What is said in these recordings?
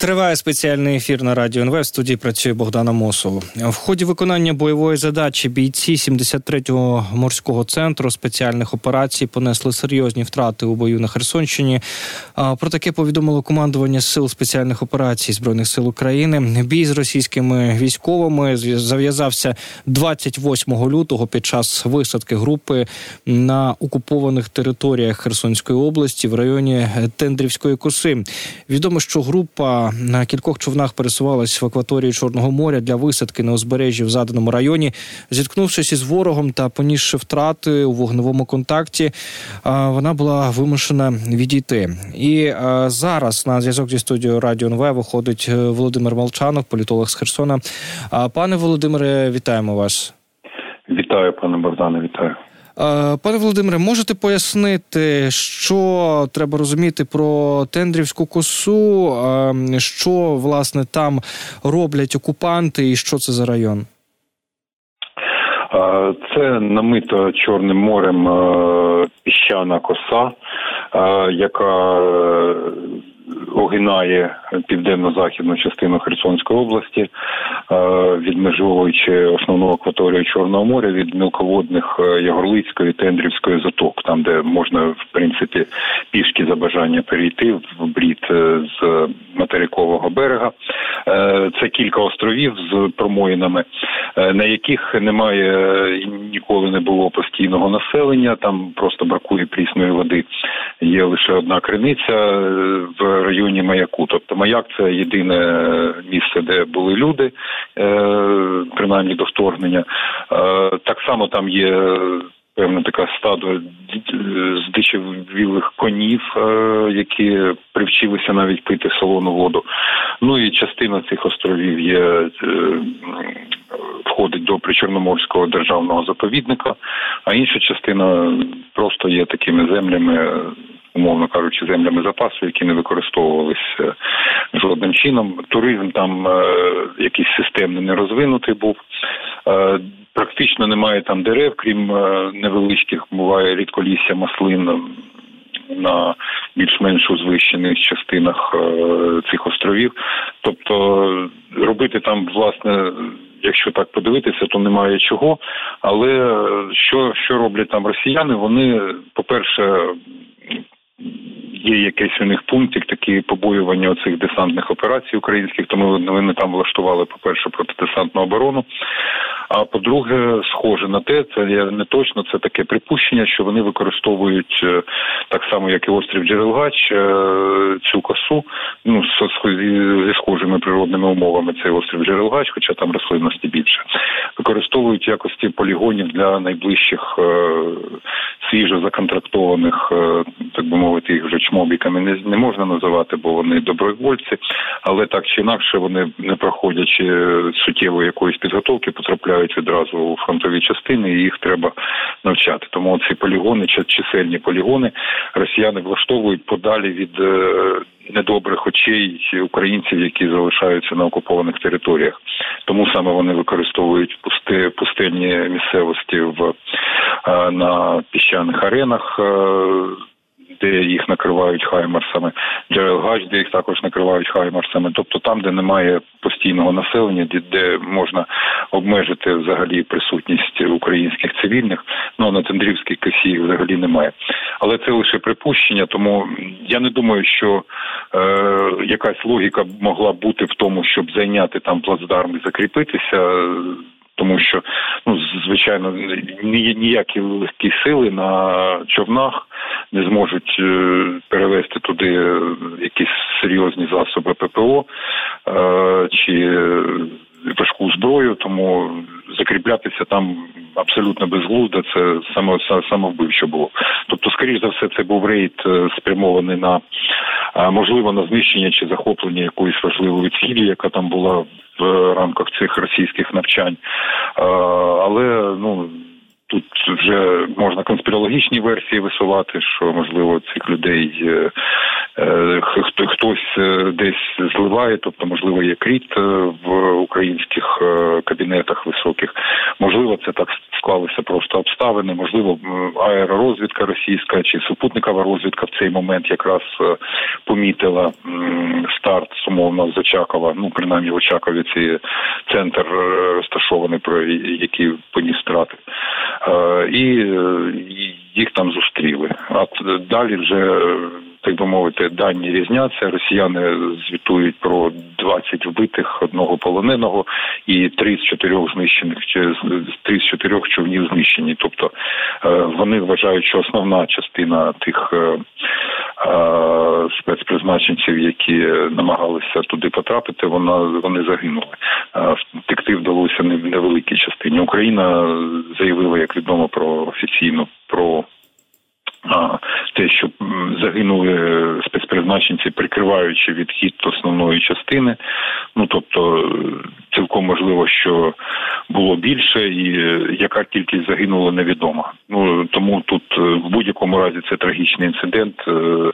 Триває спеціальний ефір на радіо НВ. В студії працює Богдана Мосов. В ході виконання бойової задачі бійці 73-го морського центру спеціальних операцій понесли серйозні втрати у бою на Херсонщині. Про таке повідомило командування сил спеціальних операцій збройних сил України. Бій з російськими військовими зав'язався 28 лютого під час висадки групи на окупованих територіях Херсонської області в районі Тендрівської коси. Відомо, що група на кількох човнах пересувалась в акваторії Чорного моря для висадки на узбережжі в заданому районі, зіткнувшись із ворогом та понісши втрати у вогневому контакті, вона була вимушена відійти. І зараз на зв'язок зі студією Радіо НВ виходить е, Володимир Молчанов, політолог з Херсона. Пане Володимире, вітаємо вас. Вітаю, пане Богдане, вітаю. Е, пане Володимире, можете пояснити, що треба розуміти про Тендрівську косу, е, що власне там роблять окупанти, і що це за район? Е, це намито Чорним морем піщана коса, яка огинає південно-західну частину Херсонської області, е, відмежовуючи основну акваторію Чорного моря від мілководних е, Ягорлицької Тендрівської заток, там де можна в принципі пішки за бажання перейти в брід е, з материкового берега. Це кілька островів з промоїнами, на яких немає ніколи не було постійного населення. Там просто бракує прісної води. Є лише одна криниця в районі маяку. Тобто маяк це єдине місце, де були люди, е, принаймні до вторгнення. Е, так само там є. Певна така стадо здичавілих конів, е, які привчилися навіть пити солону воду. Ну і частина цих островів є входить до Причорноморського державного заповідника, а інша частина просто є такими землями умовно кажучи, землями запасу, які не використовувалися жодним чином. Туризм там е, якийсь системний не розвинутий був. Е, практично немає там дерев, крім е, невеличких, буває рідколісся маслин на більш-менш узвищених частинах цих островів. Тобто робити там, власне, якщо так подивитися, то немає чого. Але що, що роблять там росіяни? Вони, по-перше, є якийсь у них пунктик, такі побоювання оцих десантних операцій українських, тому вони там влаштували, по-перше, протидесантну оборону. А по-друге, схоже на те, це не точно, це таке припущення, що вони використовують е, так само, як і острів Джерелгач, е, цю косу, ну зі схожими природними умовами цей острів Джерелгач, хоча там рослинності більше, використовують якості полігонів для найближчих е, свіжо законтрактованих, так би мовити, їх вже чмобіками не не можна називати, бо вони добровольці, але так чи інакше вони не проходячи суттєвої якоїсь підготовки, потрапляють відразу у фронтові частини, і їх треба навчати. Тому ці полігони, чисельні полігони, росіяни влаштовують подалі від е, недобрих очей українців, які залишаються на окупованих територіях. Тому саме вони використовують пусти пустельні місцевості в е, на піщаних аренах. Де їх накривають хаймерсами, Джерелгач, де їх також накривають хаймерсами. Тобто там, де немає постійного населення, де, де можна обмежити взагалі присутність українських цивільних, ну на Тендрівській косі взагалі немає. Але це лише припущення, тому я не думаю, що е, якась логіка могла бути в тому, щоб зайняти там плацдарм і закріпитися тому що ну звичайно ніякі легкі сили на човнах не зможуть е, перевести туди якісь серйозні засоби ППО е, чи важку зброю, тому закріплятися там абсолютно безглуздо, це саме самовбивче було. Тобто, скоріш за все, це був рейд е, спрямований на можливо на знищення чи захоплення якоїсь важливої цілі, яка там була в рамках цих російських навчань. Але ну. Тут вже можна конспірологічні версії висувати, що можливо цих людей е, е, хтось е, десь зливає, тобто, можливо, є кріт в українських кабінетах високих. Можливо, це так склалися просто обставини. Можливо, аеророзвідка російська чи супутникова розвідка в цей момент якраз помітила старт сумовно з Очакова. Ну принаймні в Очакові цей центр розташований, про який поніс страти, і їх там зустріли. А далі вже так би мовити, дані різняться. Росіяни звітують про 20 вбитих, одного полоненого і три з чотирьох знищених три з чотирьох човнів знищені. Тобто е, вони вважають, що основна частина тих. Спецпризначенців, які намагалися туди потрапити, вона вони загинули. Втекти вдалося невеликій частині. Україна заявила, як відомо про офіційно про те, що загинули спецпризначенці, прикриваючи відхід основної частини. Ну тобто, цілком можливо, що було більше, і яка кількість загинула, невідома. Ну тому тут е, в будь-якому разі це трагічний інцидент. Е, е,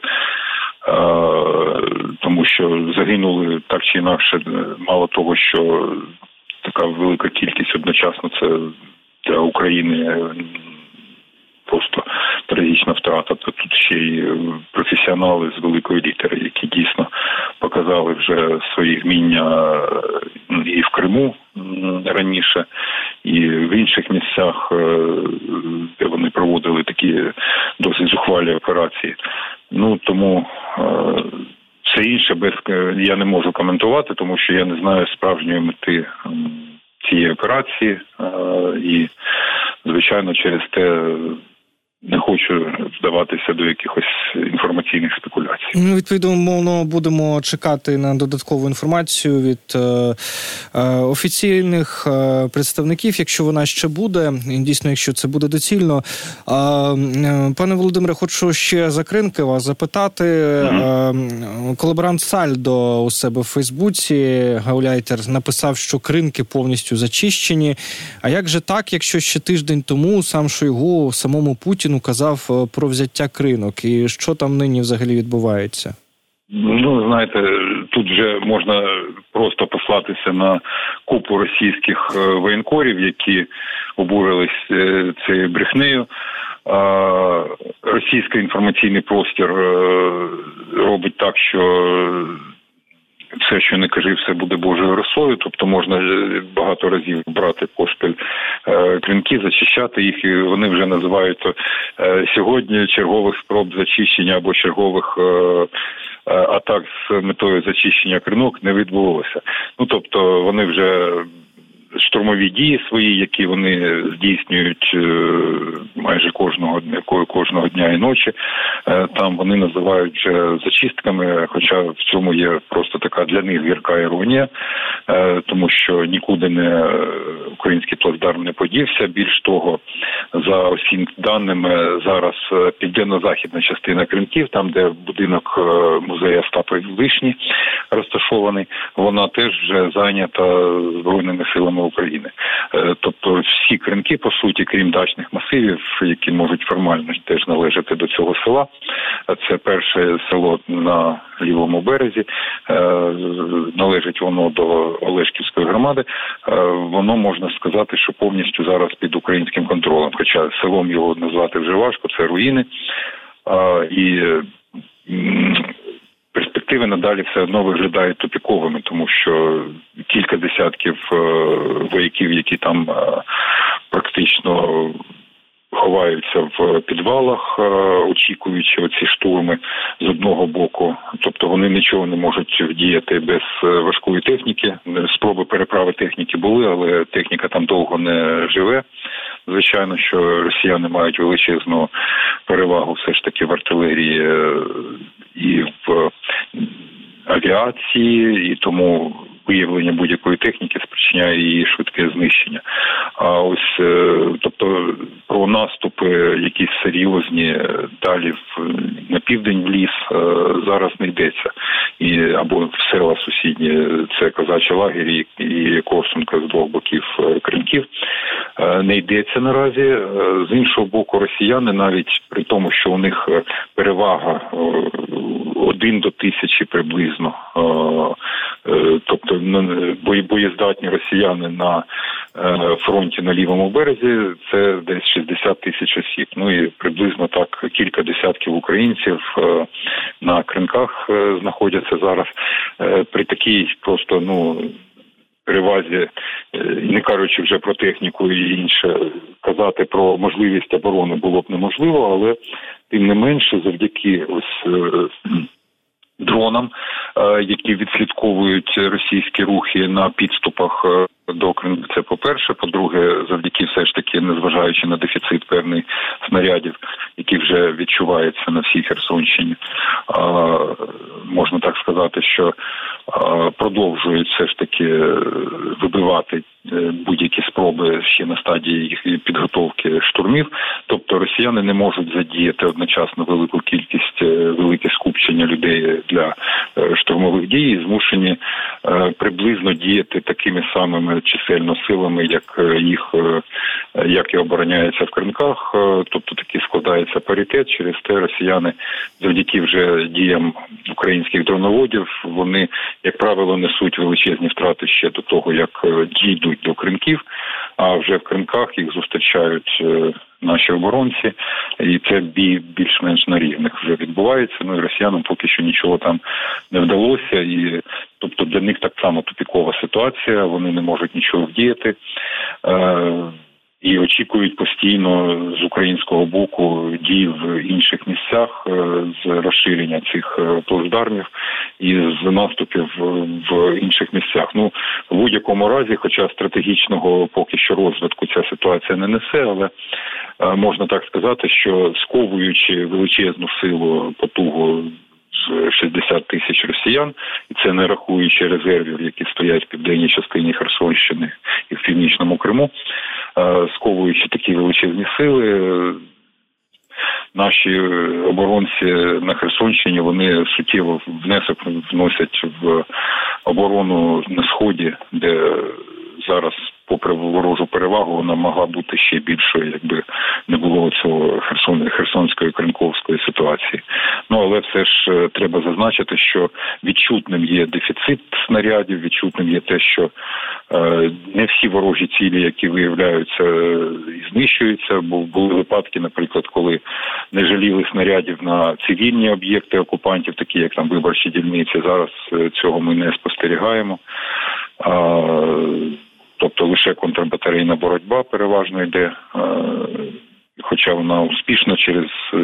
тому що загинули так чи інакше, мало того, що така велика кількість одночасно це для України просто трагічна втрата. То тут ще й е, професіонали з великої літери, які дійсно показали вже свої вміння е, і в Криму раніше, і в інших місцях, е, де вони проводили такі досить зухвалі операції. Ну тому. Все інше без я не можу коментувати, тому що я не знаю справжньої мети цієї операції, і звичайно, через те не хочу вдаватися до якихось інформаційних спекуляцій. Ну, відповідно, мовно будемо чекати на додаткову інформацію від е, е, офіційних е, представників, якщо вона ще буде, дійсно, якщо це буде доцільно. Е, пане Володимире, хочу ще закринки вас запитати. Mm-hmm. Колаборант Сальдо у себе в Фейсбуці Гауляйтер написав, що кринки повністю зачищені. А як же так, якщо ще тиждень тому сам Шойгу самому Путіну Путін казав е, про взяття кринок, і що там нині взагалі відбувається? Ну знаєте, тут вже можна просто послатися на купу російських е, воєнкорів, які обурились е, цією брехнею. Російський інформаційний простір робить так, що все, що не кажи, все буде Божою росою. Тобто можна е, багато разів брати поспіль е, клінки, зачищати їх, і вони вже називають е, сьогодні чергових спроб зачищення або чергових. Атак з метою зачищення кринок не відбулося. Ну тобто вони вже штурмові дії свої, які вони здійснюють е, майже кожного дня, кожного дня і ночі. Е, там вони називають зачистками, хоча в цьому є просто така для них гірка іронія, е, тому що нікуди не український плацдарм не подівся. Більш того, за усім даними зараз південно-західна частина Кримків, там де будинок музею Остапа Вишні розташований, вона теж вже зайнята збройними силами України. Е, тобто всі кринки, по суті, крім дачних масивів, які можуть формально теж належати до цього села. Це перше село на лівому березі, е, належить воно до Олешківської громади. Е, воно можна сказати, що повністю зараз під українським контролем. Хоча селом його назвати вже важко, це руїни. І перспективи надалі все одно виглядають тупіковими, тому що кілька десятків е, вояків, які там е, практично ховаються в підвалах, е, очікуючи оці штурми з одного боку, тобто вони нічого не можуть вдіяти без важкої техніки. Спроби переправи техніки були, але техніка там довго не живе. Звичайно, що росіяни мають величезну перевагу все ж таки в артилерії і в авіації, і тому виявлення будь-якої техніки спричиняє її швидке знищення. А ось е, тобто про наступи, якісь серйозні далі в на південь в ліс е, зараз не йдеться, і або в села сусідні це козачі лагері і Корсунка з двох боків е, кринків. Не йдеться наразі з іншого боку, росіяни навіть при тому, що у них перевага один до тисячі приблизно, тобто боєздатні росіяни на фронті на лівому березі це десь 60 тисяч осіб. Ну і приблизно так кілька десятків українців на кринках знаходяться зараз при такій просто ну перевазі, е, не кажучи вже про техніку і інше, казати про можливість оборони було б неможливо, але тим не менше, завдяки ось. Е, дронам, е, які відслідковують російські рухи на підступах до Криму. Це по перше. По-друге, завдяки все ж таки, незважаючи на дефіцит певних снарядів, які вже відчуваються на всій Херсонщині, можна так сказати, що продовжують все ж таки вибивати Е, будь-які спроби ще на стадії їх підготовки штурмів. Тобто росіяни не можуть задіяти одночасно велику кількість е, велике скупчення людей для е, штурмових дій, і змушені приблизно діяти такими самими чисельно силами, як їх як і обороняється в кринках. Тобто таки складається паритет. Через те росіяни завдяки вже діям українських дроноводів вони, як правило, несуть величезні втрати ще до того, як дійдуть до кринків. а вже в кринках їх зустрічають е, наші оборонці, і це бій більш-менш на рівних вже відбувається. Ну і росіянам поки що нічого там не вдалося, і тобто для них так само тупікова ситуація. Вони не можуть нічого вдіяти. Е, і очікують постійно з українського боку дій в інших місцях е, з розширення цих е, плацдармів і з наступів в інших місцях. Ну в будь-якому разі, хоча стратегічного поки що розвитку ця ситуація не несе, але можна так сказати, що сковуючи величезну силу потугу. 60 тисяч росіян, і це не рахуючи резервів, які стоять в південній частині Херсонщини і в північному Криму. Е, сковуючи такі величезні сили. Наші оборонці на Херсонщині вони суттєво внесок вносять в оборону на сході, де зараз попри ворожу перевагу, вона могла бути ще більшою, якби не було цього Херсон, Херсонської Кринковської ситуації. Ну але все ж е, треба зазначити, що відчутним є дефіцит снарядів, відчутним є те, що е, не всі ворожі цілі, які виявляються, і знищуються. Бо були випадки, наприклад, коли не жаліли снарядів на цивільні об'єкти окупантів, такі як там виборчі дільниці. Зараз е, цього ми не спостерігаємо тобто лише контрбатарейна боротьба переважно йде, е, хоча вона успішна через е,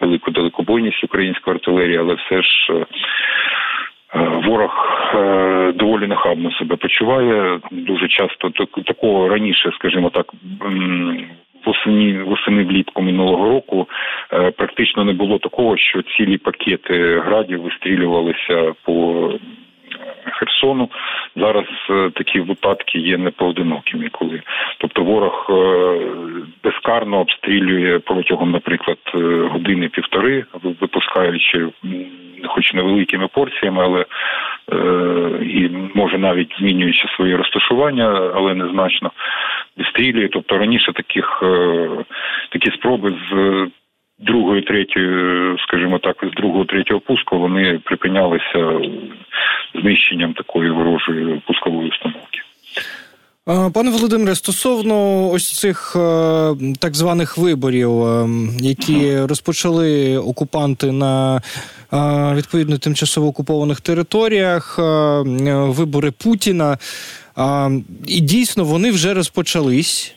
велику далекобойність української артилерії, але все ж. Е, ворог доволі нахабно себе почуває. Дуже часто такого раніше, скажімо так, восені восени влітку минулого року практично не було такого, що цілі пакети градів вистрілювалися по Херсону. Зараз е, такі випадки є непоодинокими, коли тобто ворог е, безкарно обстрілює протягом, наприклад, е, години півтори, випускаючи, хоч невеликими порціями, але і може навіть змінюючи своє розташування, але незначно відстрілює. Тобто раніше таких такі спроби з другої, третьої, скажімо так, з другого третього пуску вони припинялися знищенням такої ворожої пускової установки. Пане Володимире, стосовно ось цих е, так званих виборів, е, які розпочали окупанти на е, відповідно тимчасово окупованих територіях, вибори Путіна. І дійсно вони вже розпочались.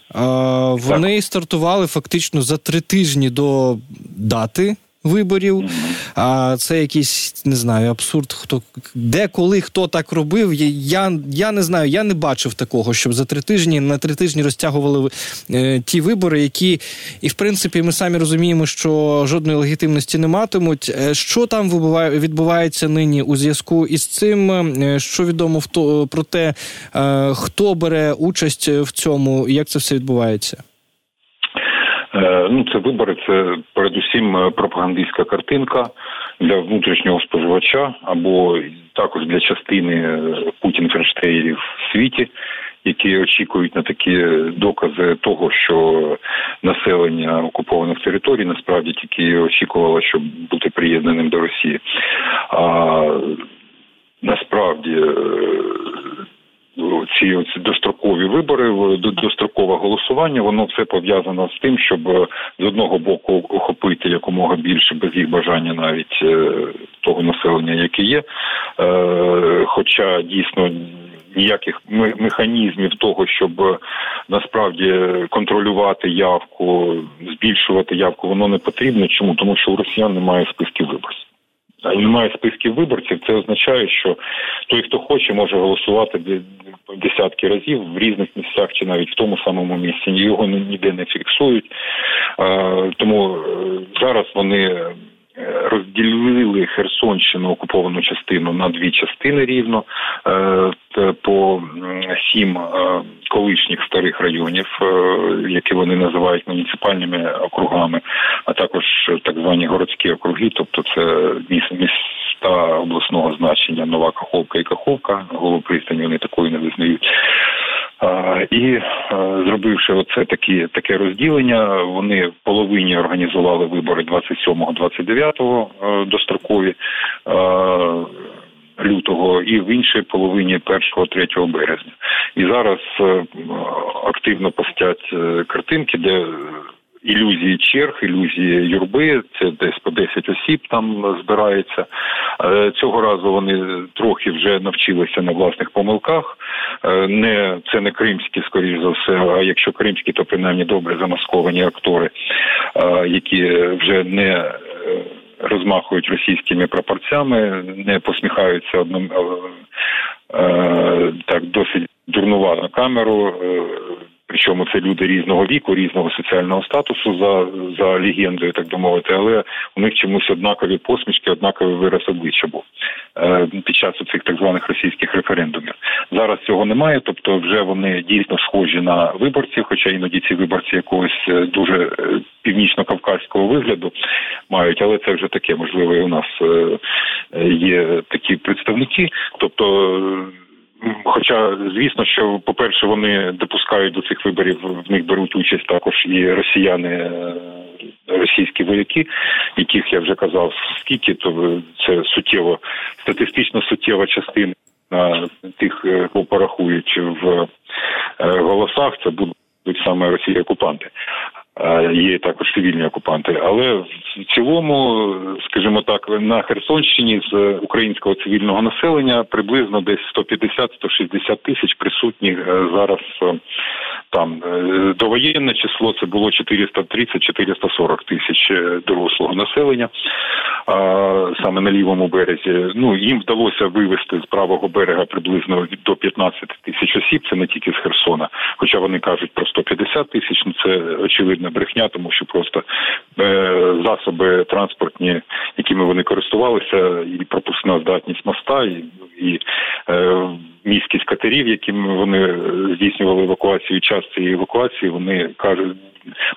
Вони стартували фактично за три тижні до дати виборів. А це якийсь не знаю, абсурд. Хто де, коли хто так робив? Я я не знаю, я не бачив такого, щоб за три тижні на три тижні розтягували е, ті вибори, які і в принципі ми самі розуміємо, що жодної легітимності не матимуть. Е, що там відбувається нині у зв'язку із цим? Е, що відомо в то про те, е, хто бере участь в цьому, і як це все відбувається? Е, ну, це вибори, це передусім е, пропагандистська картинка для внутрішнього споживача або також для частини е, путін ферштеєрів в світі, які очікують на такі докази того, що населення окупованих територій насправді тільки очікувало, щоб бути приєднаним до Росії. А насправді ці, ці дострокові вибори дострокове голосування. Воно все пов'язано з тим, щоб з одного боку охопити якомога більше без їх бажання навіть того населення, яке є. Хоча дійсно ніяких механізмів того, щоб насправді контролювати явку, збільшувати явку, воно не потрібно. Чому тому, що у росіян немає списків виборців. Немає списків виборців, це означає, що той, хто хоче, може голосувати десятки разів в різних місцях чи навіть в тому самому місці. Його ніде не фіксують. Тому е, зараз вони розділили Херсонщину окуповану частину на дві частини рівно е, по сім е, колишніх старих районів, е, які вони називають муніципальними округами, а також так звані городські округи, тобто це міста обласного значення Нова Каховка і Каховка, Голопристані вони такої не визнають. І зробивши оце такі таке розділення, вони в половині організували вибори 27-29 е, дострокові лютого, і в іншій половині 1-3 березня. І зараз е, активно постять е, картинки, де ілюзії черг, ілюзії юрби. Це десь по 10 осіб там збирається. Е, цього разу вони трохи вже навчилися на власних помилках. Е, не це не кримські, скоріш за все. А якщо кримські, то принаймні добре замасковані актори, е, які вже не розмахують російськими прапорцями, не посміхаються одним так досить дурнувато камеру. Причому це люди різного віку, різного соціального статусу за за легендою, так би мовити, але у них чомусь однакові посмішки, однаковий вираз обличчя був е, під час цих так званих російських референдумів. Зараз цього немає, тобто вже вони дійсно схожі на виборців, хоча іноді ці виборці якогось е, дуже е, північно-кавказького вигляду мають, але це вже таке можливо і у нас є такі представники, тобто. Хоча, звісно, що по-перше, вони допускають до цих виборів, в них беруть участь також і росіяни, е, російські вояки, яких я вже казав, скільки то це суттєво статистично суттєва частина тих, е, кого порахують в е, голосах, це будуть саме російські окупанти. Є також цивільні окупанти, але в цілому, скажімо так, на Херсонщині з українського цивільного населення приблизно десь 150-160 тисяч присутніх е, зараз е, там е, довоєнне число це було 430-440 тисяч дорослого населення саме на лівому березі. Ну їм вдалося вивести з правого берега приблизно до 15 тисяч осіб. Це не тільки з Херсона, хоча вони кажуть про 150 тисяч. Ну це очевидна брехня, тому що просто е, засоби транспортні, якими вони користувалися, і пропускна здатність моста, і, і е, міськість катерів, якими вони здійснювали евакуацію. Час цієї евакуації вони кажуть.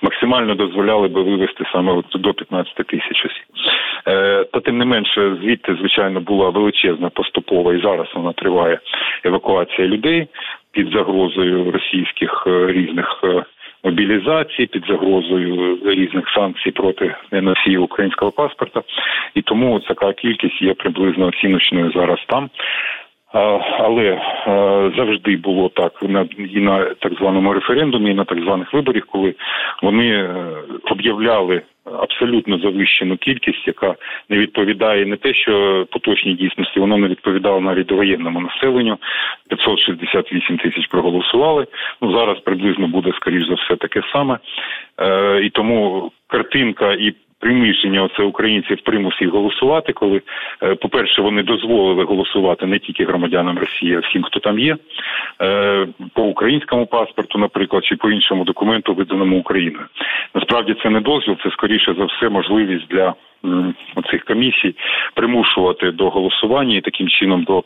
Максимально дозволяли би вивести саме до 15 тисяч осіб. Е, та тим не менше, звідти звичайно була величезна поступова і зараз вона триває евакуація людей під загрозою російських е, різних е, мобілізацій, під загрозою різних санкцій проти носіїв українського паспорта, і тому така кількість є приблизно оціночною зараз там. Але завжди було так на і на так званому референдумі, і на так званих виборах, коли вони об'являли абсолютно завищену кількість, яка не відповідає не те, що поточній дійсності, воно не відповідало навіть довоєнному населенню. 568 тисяч проголосували. Ну зараз приблизно буде скоріш за все таке саме, Е, і тому картинка і приміщення оце українців примусів голосувати, коли, е, по-перше, вони дозволили голосувати не тільки громадянам Росії, а всім, хто там є, е, по українському паспорту, наприклад, чи по іншому документу, виданому Україною. Насправді це не дозвіл, це скоріше за все можливість для цих комісій примушувати до голосування і таким чином до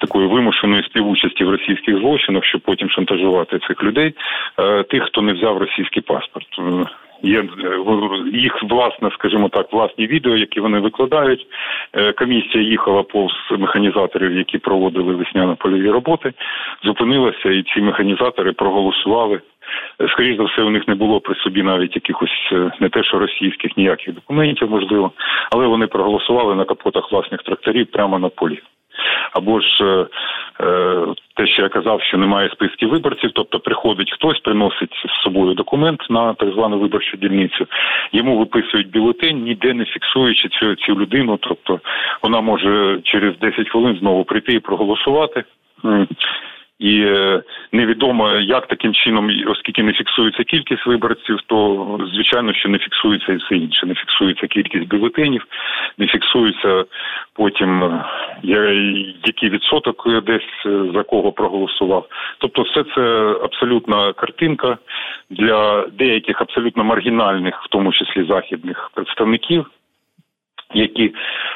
такої вимушеної співучасті в російських злочинах, щоб потім шантажувати цих людей, е, тих, хто не взяв російський паспорт. Є е, їх власне, скажімо так, власні відео, які вони викладають. Е, комісія їхала повз механізаторів, які проводили весняно-польові роботи, зупинилася, і ці механізатори проголосували. Е, Скоріше за все, у них не було при собі навіть якихось не те, що російських ніяких документів, можливо, але вони проголосували на капотах власних тракторів прямо на полі. Або ж е, те, що я казав, що немає списків виборців, тобто приходить хтось, приносить з собою документ на так звану виборчу дільницю, йому виписують бюлетень, ніде не фіксуючи цю цю людину. Тобто вона може через 10 хвилин знову прийти і проголосувати. І е, невідомо, як таким чином, оскільки не фіксується кількість виборців, то звичайно, що не фіксується і все інше. Не фіксується кількість бюлетенів, не фіксується потім е, який відсоток десь е, за кого проголосував. Тобто, все це абсолютна картинка для деяких абсолютно маргінальних, в тому числі західних представників які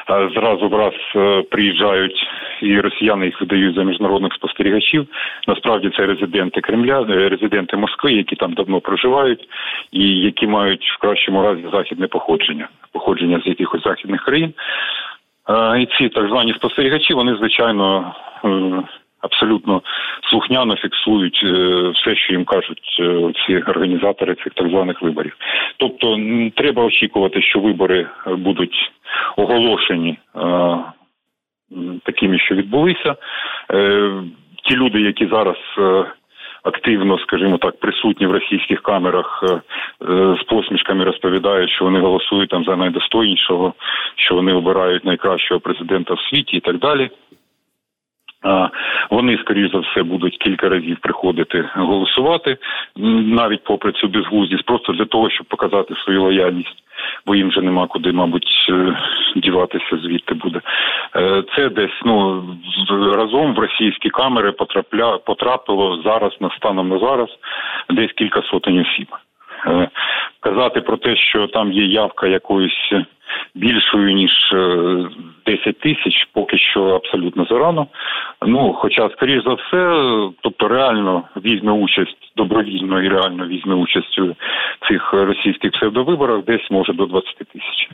е, зразу в раз е, приїжджають, і росіяни їх видають за міжнародних спостерігачів. Насправді це резиденти Кремля, е, резиденти Москви, які там давно проживають, і які мають в кращому разі західне походження, походження з якихось західних країн. І ці так звані спостерігачі, вони звичайно абсолютно слухняно фіксують е, все, що їм кажуть е, ці організатори цих так званих виборів. Тобто треба очікувати, що вибори будуть оголошені е, такими, що відбулися. Ті люди, які зараз активно, скажімо так, присутні в російських камерах з посмішками розповідають, що вони голосують там за найдостойнішого, що вони обирають найкращого президента в світі і так далі. Вони, скоріш за все, будуть кілька разів приходити голосувати, навіть попри цю безглуздість, просто для того, щоб показати свою лояльність, бо їм вже нема куди, мабуть, е, діватися звідти буде. Е, це десь ну разом в російські камери потрапля потрапило зараз на станом на зараз десь кілька сотень осіб. Е, казати про те, що там є явка якоїсь більшою ніж 10 е, тисяч, поки що абсолютно зарано. Ну, хоча, скоріш за все, тобто реально візьме участь добровільно і реально візьме участь у цих російських псевдовиборах, десь може до 20 тисяч.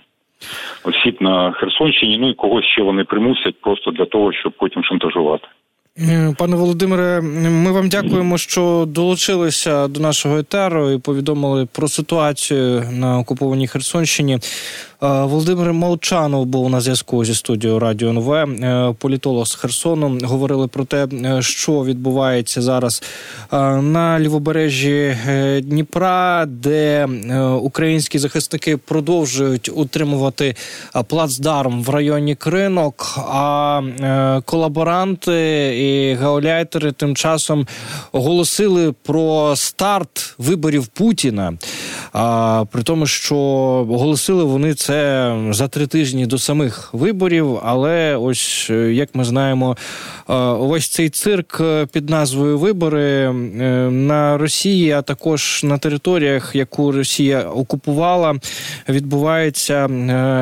Осіб на Херсонщині, ну і когось ще вони примусять просто для того, щоб потім шантажувати. Е, пане Володимире, ми вам дякуємо, що долучилися до нашого етеру і повідомили про ситуацію на окупованій Херсонщині. Е, Володимир Молчанов був на зв'язку зі студією Радіо НВ, е, політолог з Херсону. Говорили про те, е, що відбувається зараз на лівобережжі Дніпра, де українські захисники продовжують утримувати плацдарм в районі Кринок. А колаборанти і гауляйтери тим часом оголосили про старт виборів Путіна. А при тому, що оголосили вони це за три тижні до самих виборів. Але ось е, як ми знаємо, е, ось цей цирк е, під назвою Вибори на Росії, а також на територіях, яку Росія окупувала, відбувається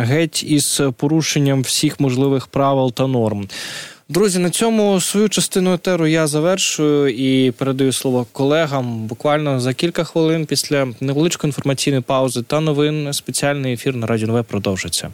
геть із порушенням всіх можливих правил та норм. Друзі, на цьому свою частину етеру я завершую і передаю слово колегам. Буквально за кілька хвилин після невеличкої інформаційної паузи та новин спеціальний ефір на Радіо Нове продовжиться.